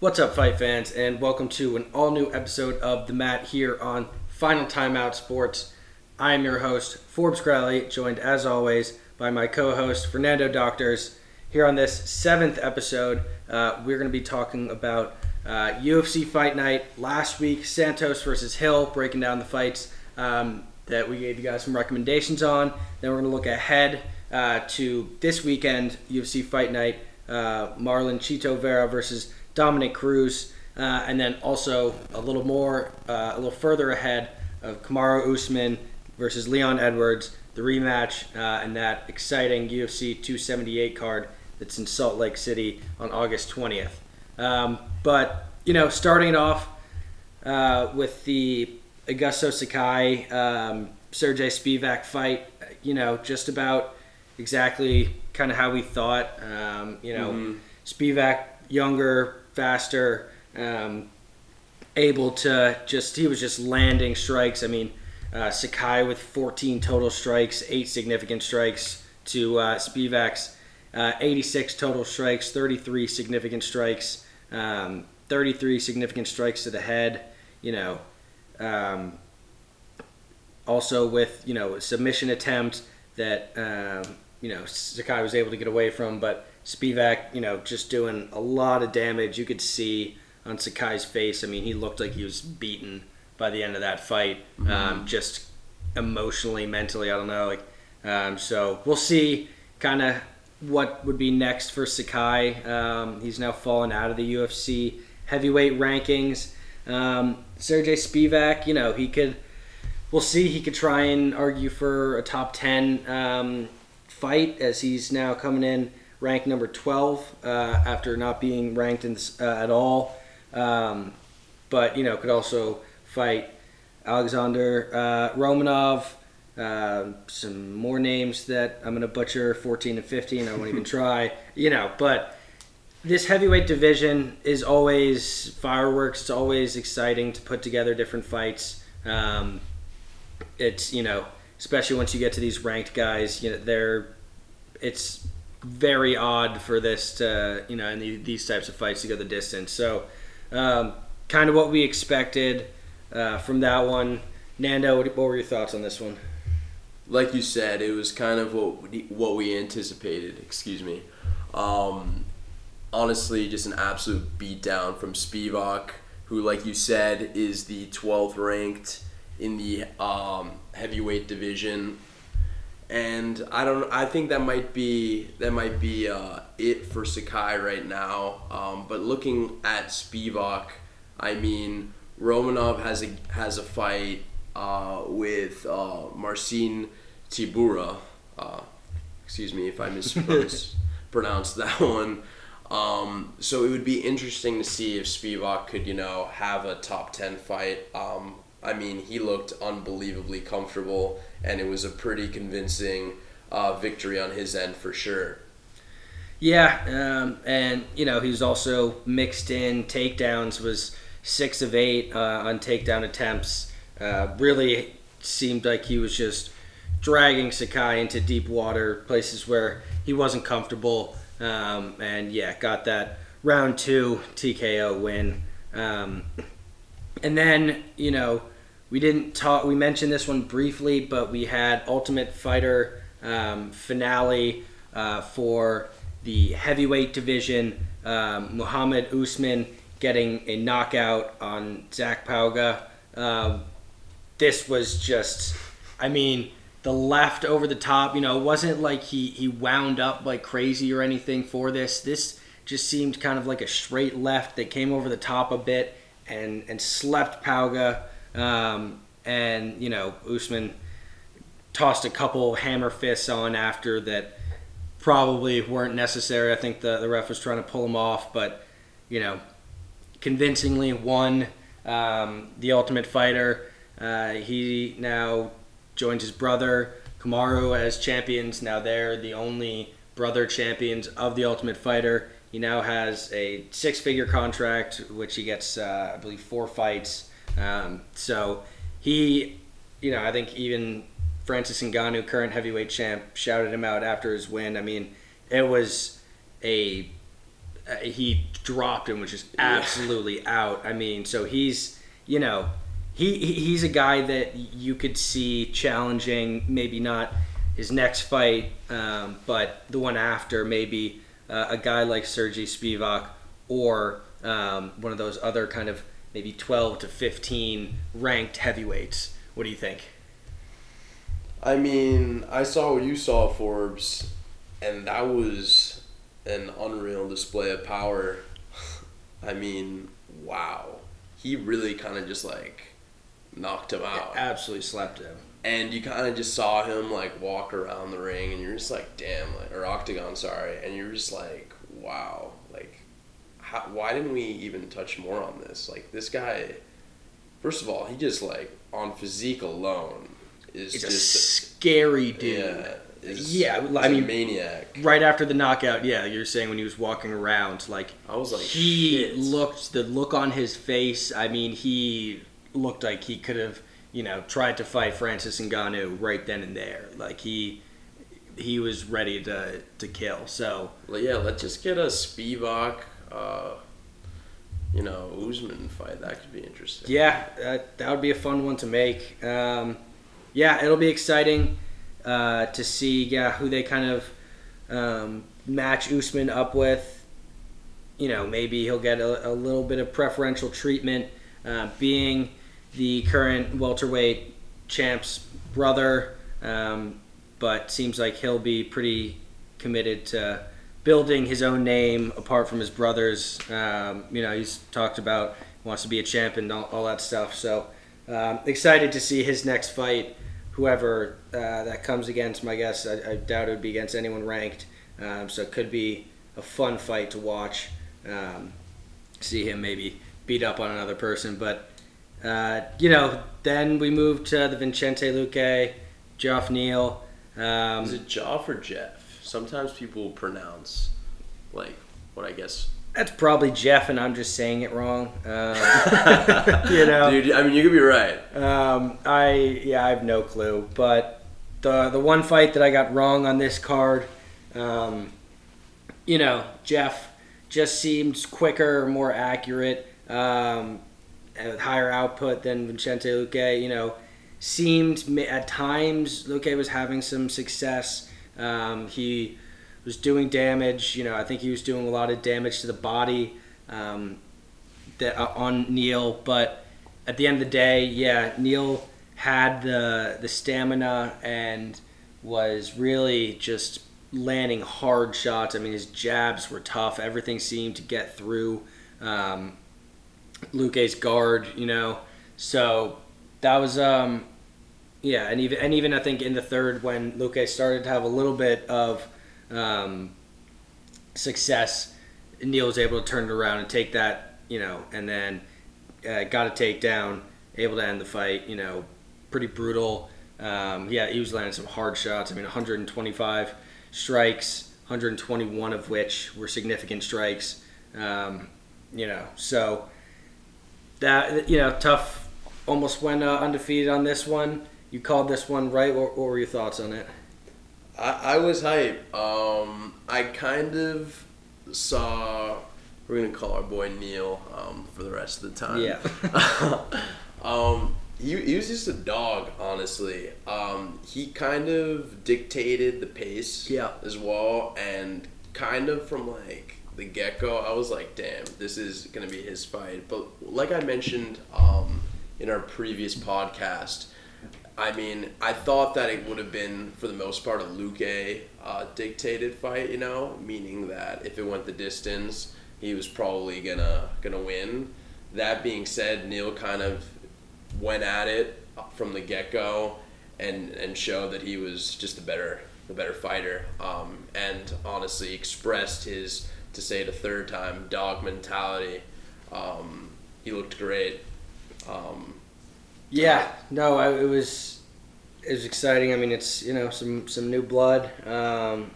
What's up, fight fans, and welcome to an all new episode of The Mat here on Final Timeout Sports. I am your host, Forbes Crowley, joined as always by my co host, Fernando Doctors. Here on this seventh episode, uh, we're going to be talking about uh, UFC Fight Night last week, Santos versus Hill, breaking down the fights um, that we gave you guys some recommendations on. Then we're going to look ahead uh, to this weekend, UFC Fight Night, uh, Marlon Chito Vera versus Dominick Cruz, uh, and then also a little more, uh, a little further ahead of Kamaru Usman versus Leon Edwards, the rematch, uh, and that exciting UFC 278 card that's in Salt Lake City on August 20th. Um, but you know, starting it off uh, with the Augusto Sakai um, Sergey Spivak fight, you know, just about exactly kind of how we thought. Um, you know, Mhm. Spivak younger, faster, um, able to just he was just landing strikes. I mean, uh, Sakai with 14 total strikes, eight significant strikes to uh, Spivak's uh, 86 total strikes, 33 significant strikes, um, 33 significant strikes to the head. You know, um, also with you know submission attempt that um, you know Sakai was able to get away from, but Spivak, you know, just doing a lot of damage. You could see on Sakai's face. I mean, he looked like he was beaten by the end of that fight. Um, just emotionally, mentally, I don't know. Like, um, so we'll see kind of what would be next for Sakai. Um, he's now fallen out of the UFC heavyweight rankings. Um, Sergey Spivak, you know, he could. We'll see. He could try and argue for a top ten um, fight as he's now coming in ranked number 12 uh, after not being ranked in, uh, at all. Um, but you know, could also fight Alexander uh, Romanov. Uh, some more names that I'm gonna butcher, 14 and 15. I won't even try. You know, but this heavyweight division is always fireworks. It's always exciting to put together different fights. Um, it's you know, especially once you get to these ranked guys, you know, they're it's very odd for this to you know in the, these types of fights to go the distance. So, um, kind of what we expected uh, from that one. Nando, what, what were your thoughts on this one? Like you said, it was kind of what we, what we anticipated. Excuse me. Um, honestly, just an absolute beatdown from Spivak, who, like you said, is the 12th ranked in the um, heavyweight division. And I don't. I think that might be that might be uh, it for Sakai right now. Um, but looking at Spivak, I mean, Romanov has a has a fight uh, with uh, Marcin Tybura. Uh, excuse me if I mispronounced that one. Um, so it would be interesting to see if Spivak could, you know, have a top ten fight. Um, I mean, he looked unbelievably comfortable, and it was a pretty convincing uh, victory on his end for sure. Yeah, um, and you know he was also mixed in takedowns. Was six of eight uh, on takedown attempts. Uh, really seemed like he was just dragging Sakai into deep water, places where he wasn't comfortable. Um, and yeah, got that round two TKO win. Um, and then you know we didn't talk. We mentioned this one briefly, but we had Ultimate Fighter um, finale uh, for the heavyweight division. Um, Muhammad Usman getting a knockout on Zach Pauga. Um, this was just, I mean, the left over the top. You know, it wasn't like he he wound up like crazy or anything for this. This just seemed kind of like a straight left that came over the top a bit and and slept Pauga. Um, and you know, Usman tossed a couple hammer fists on after that probably weren't necessary. I think the, the ref was trying to pull him off, but you know, convincingly won um, the Ultimate Fighter. Uh, he now joins his brother Kamaru as champions. Now they're the only brother champions of the Ultimate Fighter. He now has a six-figure contract, which he gets, uh, I believe, four fights. Um, so he, you know, I think even Francis Ngannou, current heavyweight champ, shouted him out after his win. I mean, it was a uh, he dropped him, which is absolutely out. I mean, so he's you know he he's a guy that you could see challenging maybe not his next fight, um, but the one after maybe uh, a guy like Sergey Spivak or um, one of those other kind of maybe 12 to 15 ranked heavyweights. What do you think? I mean, I saw what you saw, Forbes, and that was an unreal display of power. I mean, wow. He really kind of just like knocked him out. Absolutely slapped him. And you kind of just saw him like walk around the ring, and you're just like, damn, like, or octagon, sorry, and you're just like, wow, how, why didn't we even touch more on this? Like, this guy, first of all, he just like on physique alone is a just scary dude. yeah, is, Yeah, I a mean- maniac. Right after the knockout, yeah, you're saying when he was walking around, like I was like, he shit. looked the look on his face. I mean, he looked like he could have, you know, tried to fight Francis Ngannou right then and there. Like he he was ready to to kill. So Well, yeah, let's just get a Spivak, uh, you know, Usman fight. That could be interesting. yeah, that, that would be a fun one to make. Um, yeah, it'll be exciting uh, to see yeah who they kind of um, match Usman up with. You know, maybe he'll get a, a little bit of preferential treatment, uh, being the current welterweight champ's brother. Um, but seems like he'll be pretty committed to building his own name apart from his brothers. Um, you know, he's talked about wants to be a champ and all, all that stuff. So um, excited to see his next fight. Whoever uh, that comes against, my guess, I, I doubt it would be against anyone ranked. Um, so it could be a fun fight to watch. Um, see him maybe beat up on another person, but uh, you know, then we moved to the Vincente Luque, Geoff Neal. Um, Is it Joff or Jeff? Sometimes people pronounce like what I guess. that's probably Jeff, and I'm just saying it wrong. Um, you know, Dude, I mean, you could be right. Um, I yeah, I have no clue. But the the one fight that I got wrong on this card, um, you know, Jeff just seemed quicker, more accurate, um, with higher output than Vincente Luque. You know, seemed at times Luque was having some success. Um, he was doing damage. You know, I think he was doing a lot of damage to the body. Um, that uh, on Neal, but at the end of the day, yeah, Neal had the the stamina and was really just landing hard shots. I mean, his jabs were tough. Everything seemed to get through um, Luque's guard, you know. So that was um, yeah, and even and even I think in the third when Luque started to have a little bit of um, success, Neal was able to turn it around and take that, you know, and then uh, got a takedown, able to end the fight, you know, pretty brutal. Um, yeah, he was landing some hard shots. I mean, 125 strikes, 121 of which were significant strikes. Um, you know, so that you know, tough. Almost went uh, undefeated on this one. You called this one right. What, what were your thoughts on it? I, I was hype. Um, I kind of saw. We're gonna call our boy Neal um, for the rest of the time. Yeah. um, he, he was just a dog, honestly. Um, he kind of dictated the pace. Yeah. As well, and kind of from like the get go, I was like, damn, this is gonna be his fight. But like I mentioned um, in our previous podcast. I mean, I thought that it would have been, for the most part, a Luque uh, dictated fight. You know, meaning that if it went the distance, he was probably gonna gonna win. That being said, Neal kind of went at it from the get go, and and showed that he was just a better the better fighter. Um, and honestly, expressed his to say it a third time dog mentality. Um, he looked great. Um, Yeah, no, I, it was it was exciting. I mean, it's you know some some new blood. Um,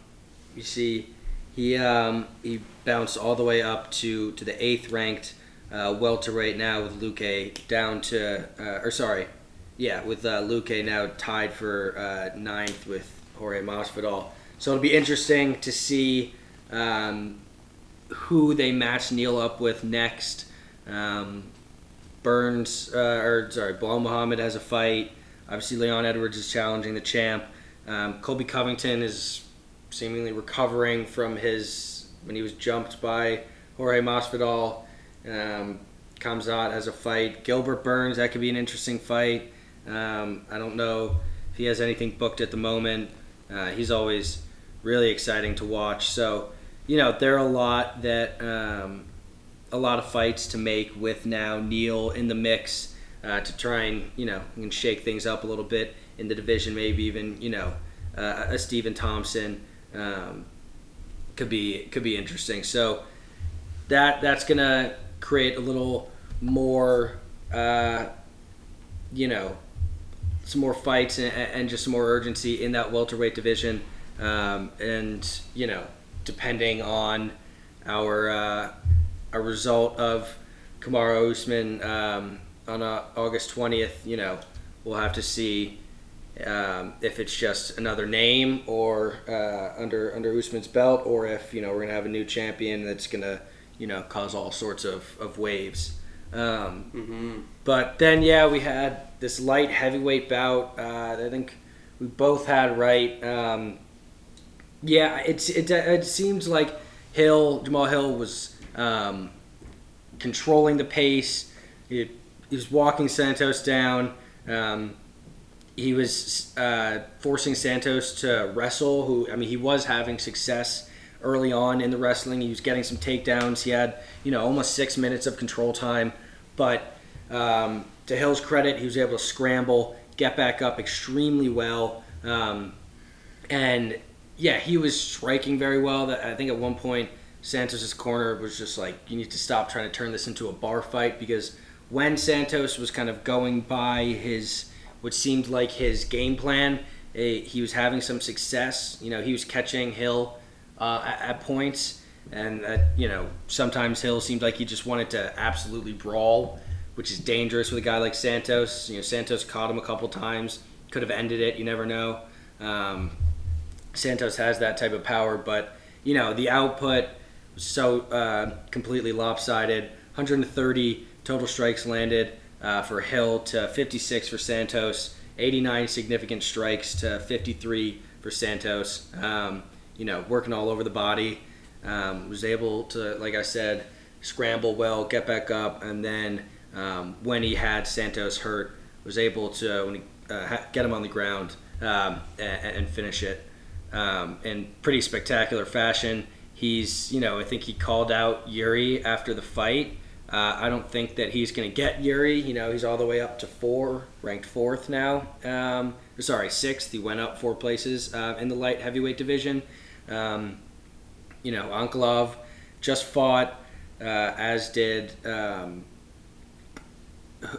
you see, he um, he bounced all the way up to to the eighth ranked uh, welterweight now with Luque down to uh, or sorry, yeah, with uh, Luque now tied for uh, ninth with Jorge Masvidal. So it'll be interesting to see. Um, who they match Neal up with next. Um, Burns, uh, or sorry, Belal Muhammad has a fight. Obviously, Leon Edwards is challenging the champ. Um, Colby Covington is seemingly recovering from his when he was jumped by Jorge Masvidal. Um, Khamzat has a fight. Gilbert Burns, that could be an interesting fight. Um, I don't know if he has anything booked at the moment. Uh, he's always really exciting to watch. So, you know, there are a lot that um, a lot of fights to make with now Neal in the mix uh, to try and you know and shake things up a little bit in the division. Maybe even you know uh, a Stephen Thompson um, could be could be interesting. So that that's gonna create a little more uh, you know some more fights and, and, just some more urgency in that welterweight division. Um, and you know, depending on our uh, a result of Kamaru Usman um, on uh, August 20th, you know, we'll have to see um, if it's just another name or uh, under under Usman's belt, or if you know we're gonna have a new champion that's gonna you know cause all sorts of, of waves. Um, mm-hmm. But then, yeah, we had this light heavyweight bout. Uh, I think we both had right. Um, yeah, it's it, it seems like Hill Jamal Hill was um, controlling the pace. He, was walking Santos down. Um, he was uh, forcing Santos to wrestle. Who I mean, he was having success early on in the wrestling. He was getting some takedowns. He had you know almost six minutes of control time, but um, to Hill's credit, he was able to scramble, get back up extremely well, um, and yeah, he was striking very well. I think at one point Santos's corner was just like, you need to stop trying to turn this into a bar fight because when Santos was kind of going by his what seemed like his game plan, eh, he was having some success. You know, he was catching Hill uh, at, at, points, and you know sometimes Hill seemed like he just wanted to absolutely brawl, which is dangerous with a guy like Santos. You know, Santos caught him a couple times, could have ended it. You never know. Um, Santos has that type of power, but you know the output so uh, completely lopsided. 130 total strikes landed uh, for Hill to 56 for Santos. 89 significant strikes to 53 for Santos. Um, you know, working all over the body. Um, was able to, like I said, scramble well, get back up, and then um, when he had Santos hurt, was able to when he, uh, get him on the ground um, and, and, finish it um, in pretty spectacular fashion. He's, you know, I think he called out Yuri after the fight. Uh, I don't think that he's going to get Yuri. You know, he's all the way up to four, ranked fourth now. Um, sorry, sixth. He went up four places uh, in the light heavyweight division. Um, you know, Ankalaev just fought, uh, as did um,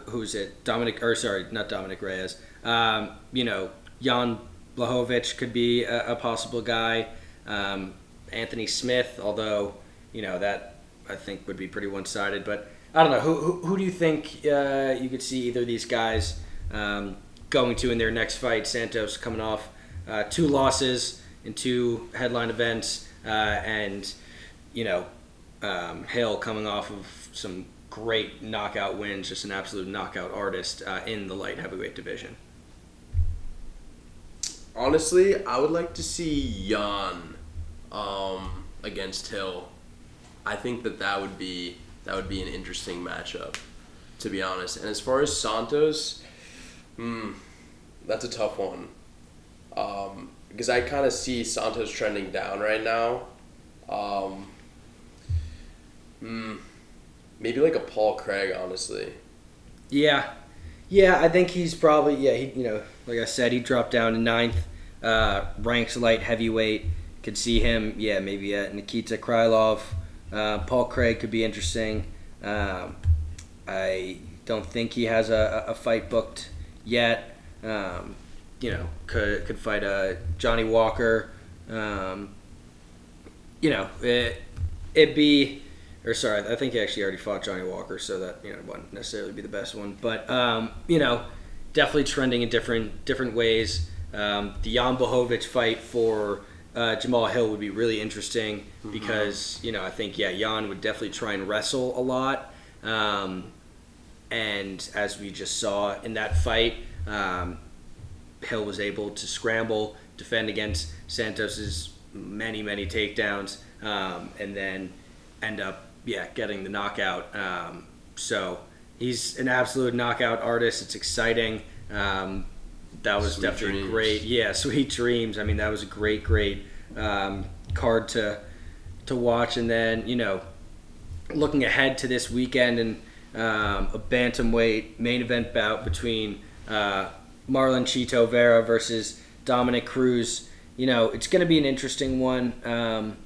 who's it? Dominic, or sorry, not Dominic Reyes. Um, you know, Jan Blachowicz could be a, a possible guy. Um, Anthony Smith, although you know that I think would be pretty one-sided. But I don't know who who, who do you think uh, you could see either of these guys um, going to in their next fight? Santos coming off uh, two losses in two headline events, uh, and you know um, Hill coming off of some great knockout wins, just an absolute knockout artist uh, in the light heavyweight division. Honestly, I would like to see Jan um, against Hill. I think that that would be that would be an interesting matchup, to be honest. And as far as Santos, hmm, that's a tough one. Um, because I kind of see Santos trending down right now. Um, hmm, maybe like a Paul Craig, honestly. Yeah, yeah, I think he's probably yeah. He you know like I said, he dropped down to ninth, uh, ranks light heavyweight. Could see him, yeah, maybe at Nikita Krylov. Uh, Paul Craig could be interesting. Um, I don't think he has a, a fight booked yet. Um, you know, could could fight uh, Johnny Walker. Um, you know, it it be or sorry, I think he actually already fought Johnny Walker, so that you know wouldn't necessarily be the best one. But um, you know, definitely trending in different different ways. Um, the Jan Blachowicz fight for uh, Jamal Hill would be really interesting mm-hmm. because you know I think yeah Jan would definitely try and wrestle a lot, um, and as we just saw in that fight, um, Hill was able to scramble, defend against Santos's many many takedowns, um, and then end up yeah getting the knockout. Um, so he's an absolute knockout artist. It's exciting. Um, that was sweet definitely dreams. great. Yeah, sweet dreams. I mean, that was a great, great um, card to to watch. And then you know, looking ahead to this weekend and um, a bantamweight main event bout between uh, Marlon Chito Vera versus Dominick Cruz. You know, it's going to be an interesting one. Um,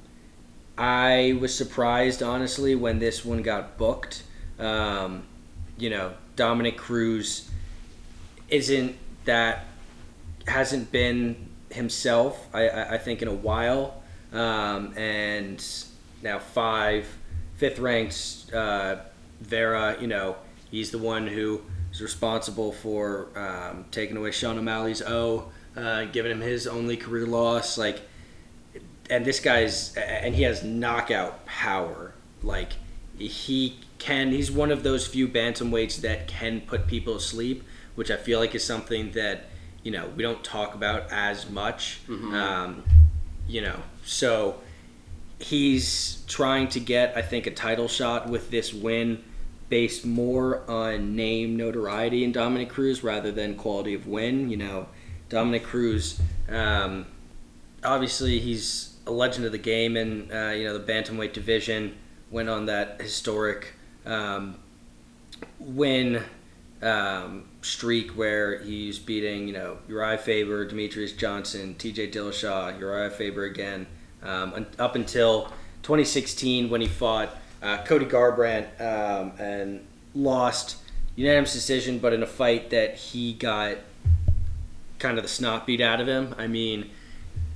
I was surprised, honestly, when this one got booked. Um, you know, Dominick Cruz isn't that hasn't been himself. I, I, I think in a while, um, and now five, fifth ranked uh, Vera. You know, he's the one who is responsible for um, taking away Sean O'Malley's O, uh, giving him his only career loss. Like, and this guy's and he has knockout power. Like, he can. He's one of those few bantamweights that can put people to sleep, which I feel like is something that you know we don't talk about as much. Mm-hmm. Um, you know, so he's trying to get I think a title shot with this win based more on name notoriety in Dominick Cruz rather than quality of win. You know, Dominick Cruz, um, obviously he's a legend of the game and uh, you know the bantamweight division went on that historic um, win um, streak where he's beating, you know, Urijah Faber, Demetrious Johnson, T.J. Dillashaw, Urijah Faber again, um, up until 2016 when he fought uh, Cody Garbrandt um, and lost unanimous decision, but in a fight that he got kind of the snot beat out of him. I mean,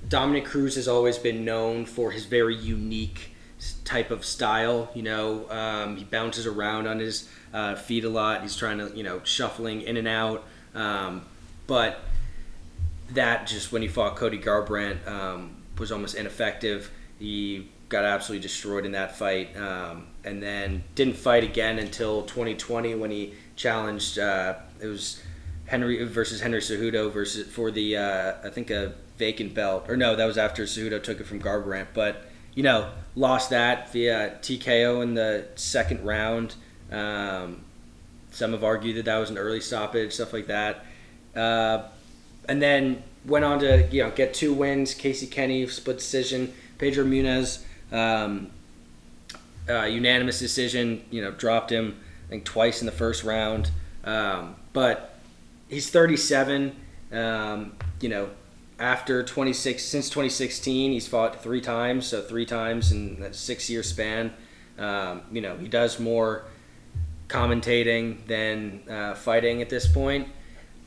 Dominick Cruz has always been known for his very unique type of style. You know, um, he bounces around on his uh, feet a lot. He's trying to, you know, shuffling in and out. Um, but that just when he fought Cody Garbrandt um, was almost ineffective. He got absolutely destroyed in that fight, um, and then didn't fight again until 2020 when he challenged. Uh, it was Henry versus Henry Cejudo versus for the uh, I think a vacant belt or no that was after Cejudo took it from Garbrandt, but you know lost that via TKO in the second round. Um, some have argued that that was an early stoppage, stuff like that. Uh, and then went on to you know get two wins. Casey Kenny split decision. Pedro Munhoz um, uh, unanimous decision. You know dropped him I think twice in the first round. Um, but he's 37. Um, you know after 26 since 2016 he's fought three times so three times in that six year span um, you know he does more commentating than uh, fighting at this point.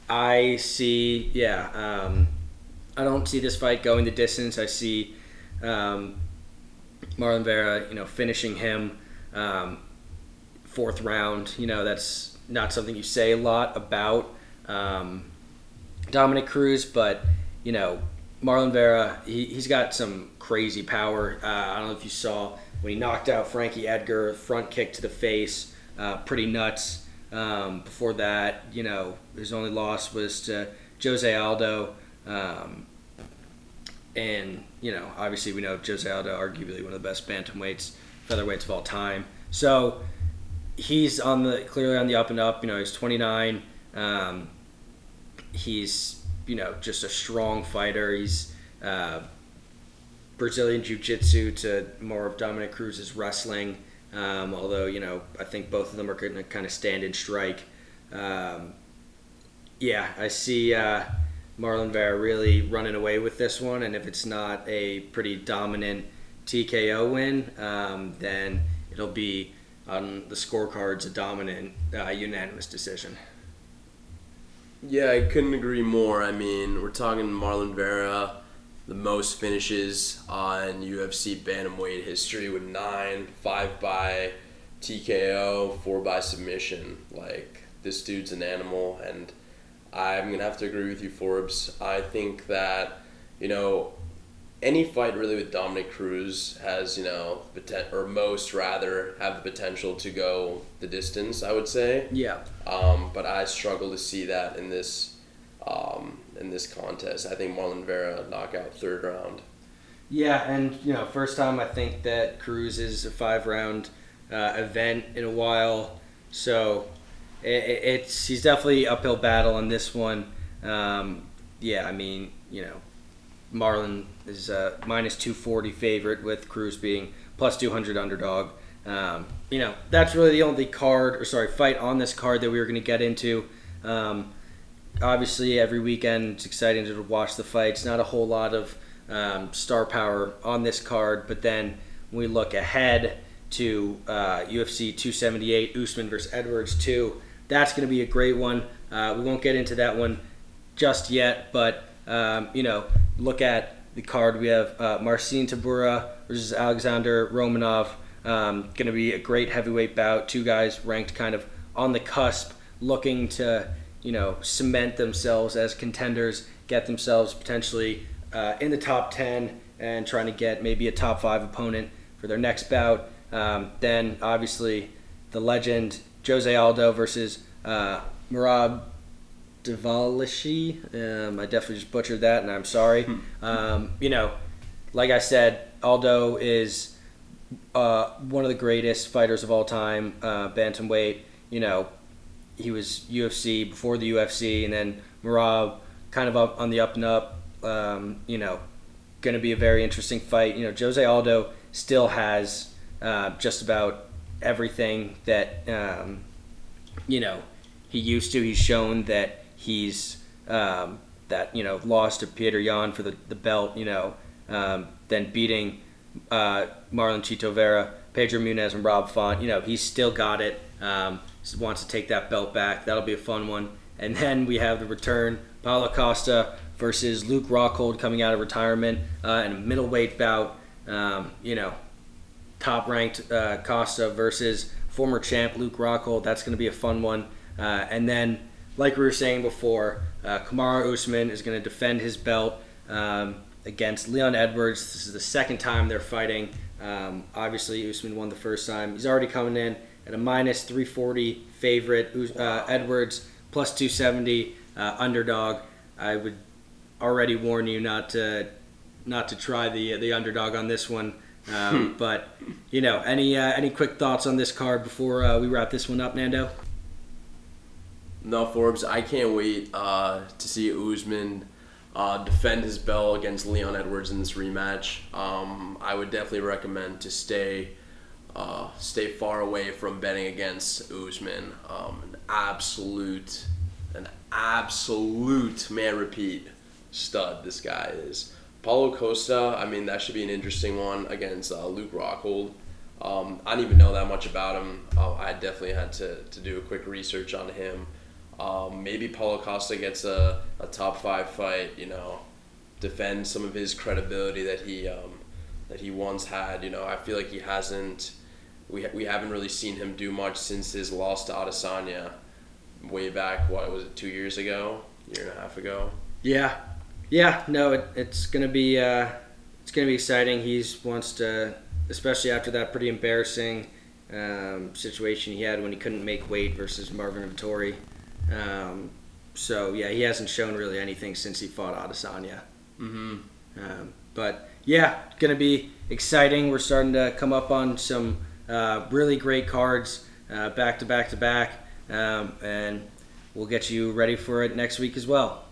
I see yeah um, i don't see this fight going the distance. I see um, marlon vera you know finishing him um, fourth round. You know that's not something you say a lot about um, dominick cruz but you know, Marlon Vera, he, he's got some crazy power. Uh, I don't know if you saw when he knocked out Frankie Edgar, front kick to the face, uh, pretty nuts. Um, before that, you know, his only loss was to Jose Aldo. Um, and, you know, obviously we know Jose Aldo, arguably one of the best bantamweights, featherweights of all time. So he's on the clearly on the up and up. You know, he's 29. Um, he's you know just a strong fighter. He's uh, Brazilian jiu-jitsu to more of Dominick Cruz's wrestling. Um, although you know I think both of them are going to kind of stand and strike. Um, yeah, I see uh, Marlon Vera really running away with this one, and if it's not a pretty dominant TKO win, um, then it'll be on the scorecards a dominant uh, unanimous decision. Yeah, I couldn't agree more. I mean, we're talking Marlon Vera, the most finishes on UFC bantamweight history with nine, five by TKO, four by submission. Like this dude's an animal, and I'm gonna have to agree with you, Forbes. I think that you know any fight really with Dominick Cruz has, you know, poten- or most rather have the potential to go the distance. I would say. Yeah. Um, but I struggle to see that in this um, in this contest. I think Marlon Vera knockout third round. Yeah, and you know, first time I think that Cruz is a five round uh, event in a while, so it, it's he's definitely uphill battle on this one. Um, yeah, I mean, you know, Marlon is a minus 240 favorite with Cruz being plus 200 underdog. Um, you know, that's really the only card, or sorry, fight on this card that we were going to get into. Um, obviously, every weekend it's exciting to watch the fights. Not a whole lot of um, star power on this card, but then we look ahead to uh, UFC 278, Usman versus Edwards 2, that's going to be a great one. Uh, we won't get into that one just yet, but um, you know, look at the card. We have uh, Marcin Tybura versus Alexander Romanov. Um, going to be a great heavyweight bout. Two guys ranked kind of on the cusp, looking to you know cement themselves as contenders, get themselves potentially uh, in the top ten, and trying to get maybe a top five opponent for their next bout. Um, then obviously the legend Jose Aldo versus uh, Merab Dvalishvili. Um, I definitely just butchered that, and I'm sorry. Um, you know, like I said, Aldo is uh, one of the greatest fighters of all time, uh, bantamweight. You know, he was UFC before the UFC, and then Merab kind of up on the up and up. Um, you know, going to be a very interesting fight. You know, Jose Aldo still has uh, just about everything that um, you know he used to. He's shown that he's um, that you know lost to Peter Yan for the, the belt. You know, um, then beating uh, Marlon Chito Vera, Pedro Munhoz, and Rob Font. You know, he's still got it. Wants to take that belt back. That'll be a fun one. And then we have the return Paulo Costa versus Luke Rockhold coming out of retirement uh, in a middleweight bout. Um, you know, top ranked uh, Costa versus former champ Luke Rockhold. That's going to be a fun one. Uh, and then, like we were saying before, uh, Kamaru Usman is going to defend his belt um, against Leon Edwards. This is the second time they're fighting. Um, obviously, Usman won the first time. He's already coming in at a minus 340 favorite. Uh, Edwards plus 270 uh, underdog. I would already warn you not to not to try the the underdog on this one. Um, but you know, any uh, any quick thoughts on this card before uh, we wrap this one up, Nando? No, Forbes, I can't wait uh, to see Usman uh, defend his belt against Leon Edwards in this rematch. Um, I would definitely recommend to stay uh, stay far away from betting against Usman. Um, an absolute, an absolute man repeat stud. This guy is. Paulo Costa, I mean, that should be an interesting one against uh, Luke Rockhold. Um, I didn't even know that much about him. Uh, I definitely had to, to do a quick research on him. Um, maybe Paulo Costa gets a, a top five fight, you know, defend some of his credibility that he um, that he once had. You know, I feel like he hasn't. We, we haven't really seen him do much since his loss to Adesanya, way back. What was it? Two years ago, year and a half ago. Yeah, yeah. No, it, it's gonna be uh, it's gonna be exciting. He's wants to, especially after that pretty embarrassing um, situation he had when he couldn't make weight versus Marvin Vettori. Um, so yeah, he hasn't shown really anything since he fought Adesanya. Mm-hmm. Um, but yeah, gonna be exciting. We're starting to come up on some uh, really great cards uh, back to back to back, um, and we'll get you ready for it next week as well.